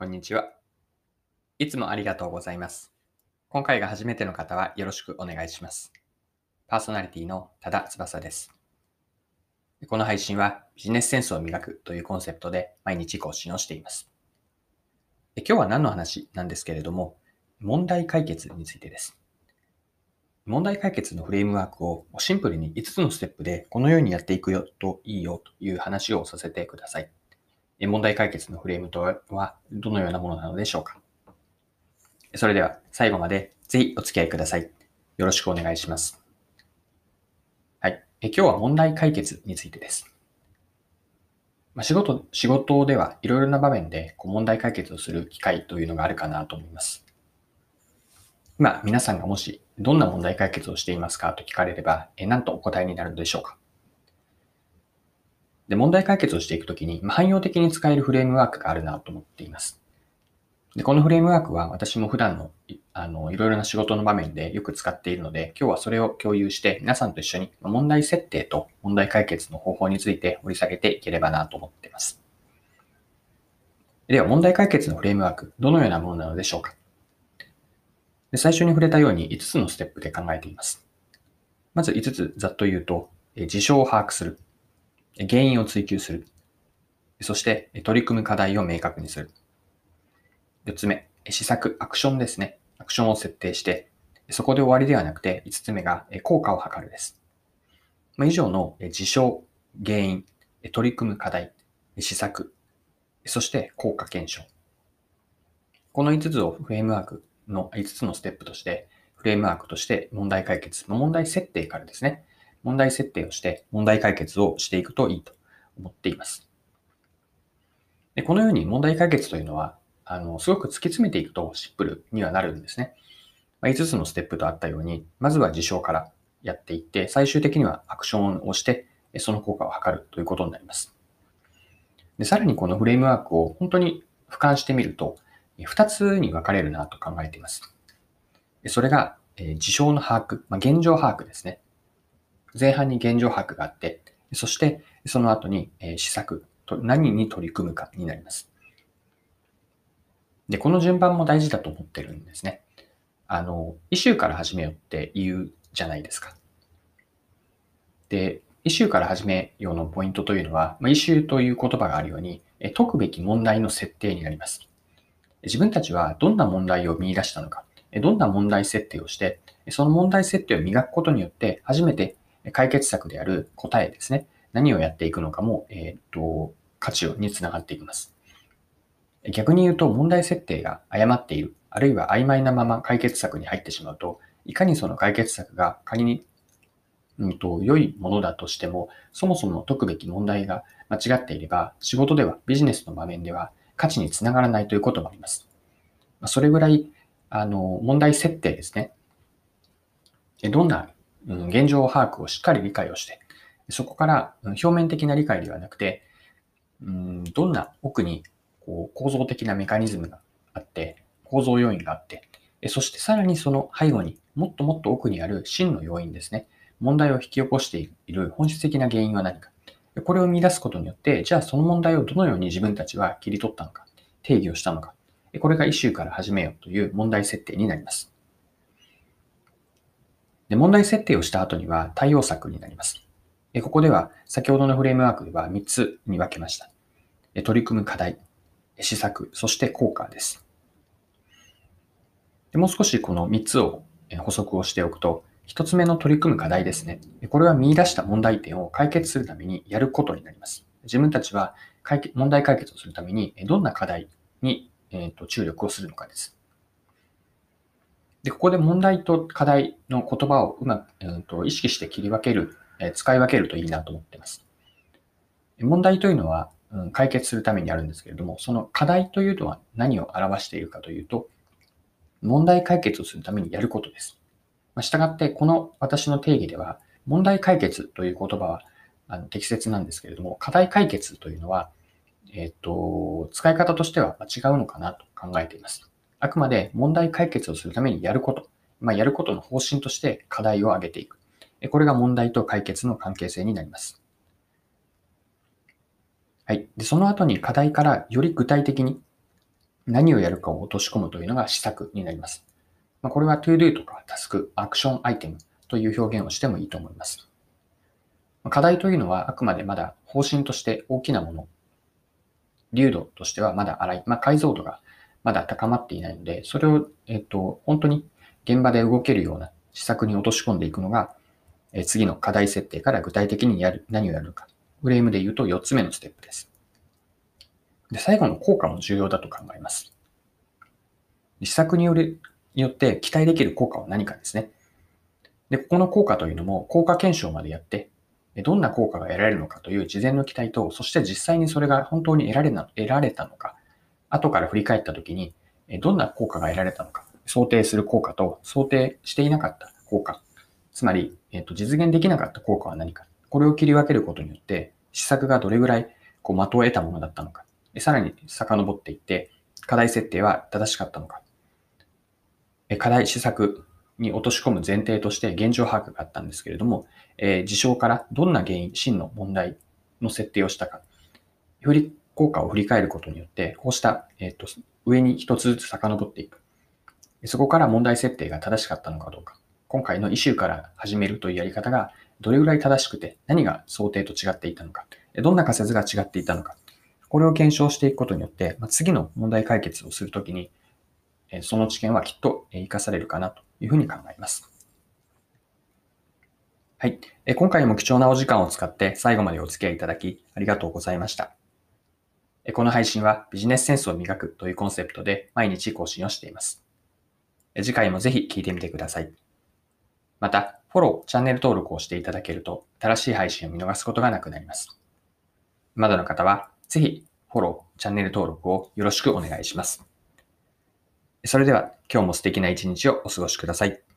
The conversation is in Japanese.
こんにちは。いつもありがとうございます。今回が初めての方はよろしくお願いします。パーソナリティの多田翼です。この配信はビジネスセンスを磨くというコンセプトで毎日更新をしています。今日は何の話なんですけれども、問題解決についてです。問題解決のフレームワークをシンプルに5つのステップでこのようにやっていくよといいよという話をさせてください。問題解決のフレームとはどのようなものなのでしょうか？それでは最後までぜひお付き合いください。よろしくお願いします。はい。え今日は問題解決についてです。まあ、仕事、仕事ではいろいろな場面でこう問題解決をする機会というのがあるかなと思います。今、皆さんがもしどんな問題解決をしていますかと聞かれれば、え何とお答えになるのでしょうか？で、問題解決をしていくときに、汎用的に使えるフレームワークがあるなと思っています。で、このフレームワークは私も普段の、あの、いろいろな仕事の場面でよく使っているので、今日はそれを共有して皆さんと一緒に問題設定と問題解決の方法について掘り下げていければなと思っています。では、問題解決のフレームワーク、どのようなものなのでしょうかで最初に触れたように5つのステップで考えています。まず5つざっと言うと、事象を把握する。原因を追求する。そして、取り組む課題を明確にする。四つ目、施策、アクションですね。アクションを設定して、そこで終わりではなくて、五つ目が効果を図るです。以上の事象、原因、取り組む課題、施策、そして効果検証。この5つをフレームワークの5つのステップとして、フレームワークとして問題解決、問題設定からですね、問題設定をして問題解決をしていくといいと思っています。でこのように問題解決というのは、あの、すごく突き詰めていくとシンプルにはなるんですね。ま5つのステップとあったように、まずは事象からやっていって、最終的にはアクションをして、その効果を測るということになります。でさらにこのフレームワークを本当に俯瞰してみると、2つに分かれるなと考えています。それが、事象の把握、ま、現状把握ですね。前半に現状把握があって、そしてその後にえ施策と、何に取り組むかになります。で、この順番も大事だと思ってるんですね。あの、イシューから始めようって言うじゃないですか。で、イシューから始めようのポイントというのは、まあ、イシューという言葉があるように、解くべき問題の設定になります。自分たちはどんな問題を見出したのか、どんな問題設定をして、その問題設定を磨くことによって、初めて解決策である答えですね。何をやっていくのかも、えっ、と、価値につながっていきます。逆に言うと、問題設定が誤っている、あるいは曖昧なまま解決策に入ってしまうと、いかにその解決策が仮に、うんと、良いものだとしても、そもそも解くべき問題が間違っていれば、仕事では、ビジネスの場面では価値につながらないということもあります。それぐらい、あの、問題設定ですね。どんな、現状把握をしっかり理解をして、そこから表面的な理解ではなくて、うん、どんな奥にこう構造的なメカニズムがあって、構造要因があって、そしてさらにその背後にもっともっと奥にある真の要因ですね。問題を引き起こしている本質的な原因は何か。これを見出すことによって、じゃあその問題をどのように自分たちは切り取ったのか、定義をしたのか。これがイシューから始めようという問題設定になります。で問題設定をした後には対応策になります。ここでは先ほどのフレームワークでは3つに分けました。取り組む課題、施策、そして効果です。でもう少しこの3つを補足をしておくと、1つ目の取り組む課題ですね。これは見出した問題点を解決するためにやることになります。自分たちは解決問題解決をするためにどんな課題に注力をするのかです。で、ここで問題と課題の言葉をうまく、うんと、意識して切り分ける、え使い分けるといいなと思っています。問題というのは、うん、解決するためにあるんですけれども、その課題というのは何を表しているかというと、問題解決をするためにやることです。まあ、したがって、この私の定義では、問題解決という言葉はあの適切なんですけれども、課題解決というのは、えっ、と、使い方としては違うのかなと考えています。あくまで問題解決をするためにやること、まあ、やることの方針として課題を挙げていく。これが問題と解決の関係性になります。はい。で、その後に課題からより具体的に、何をやるかを落とし込むというのが施策になります。まあ、これは to do とかタスク、アクションアイテムという表現をしてもいいと思います。課題というのはあくまでまだ方針として大きなもの、流度としてはまだ荒い、まあ、解像度がまだ高まっていないので、それを、えっと、本当に現場で動けるような施策に落とし込んでいくのが、え次の課題設定から具体的にやる、何をやるのか。フレームで言うと4つ目のステップです。で、最後の効果も重要だと考えます。施策による、によって期待できる効果は何かですね。で、ここの効果というのも効果検証までやって、どんな効果が得られるのかという事前の期待と、そして実際にそれが本当に得られな得られたのか、後から振り返ったときに、どんな効果が得られたのか、想定する効果と想定していなかった効果、つまり、えっと、実現できなかった効果は何か、これを切り分けることによって、施策がどれぐらいこう的を得たものだったのか、さらに遡っていって、課題設定は正しかったのか、課題施策に落とし込む前提として現状把握があったんですけれども、え、事象からどんな原因、真の問題の設定をしたか、より効果を振り返ることによって、こうした、えーと、上に一つずつ遡っていく。そこから問題設定が正しかったのかどうか。今回のイシューから始めるというやり方がどれぐらい正しくて何が想定と違っていたのか。どんな仮説が違っていたのか。これを検証していくことによって、ま、次の問題解決をするときに、その知見はきっと活かされるかなというふうに考えます。はい。今回も貴重なお時間を使って最後までお付き合いいただきありがとうございました。この配信はビジネスセンスを磨くというコンセプトで毎日更新をしています。次回もぜひ聞いてみてください。また、フォロー、チャンネル登録をしていただけると新しい配信を見逃すことがなくなります。まだの方はぜひフォロー、チャンネル登録をよろしくお願いします。それでは今日も素敵な一日をお過ごしください。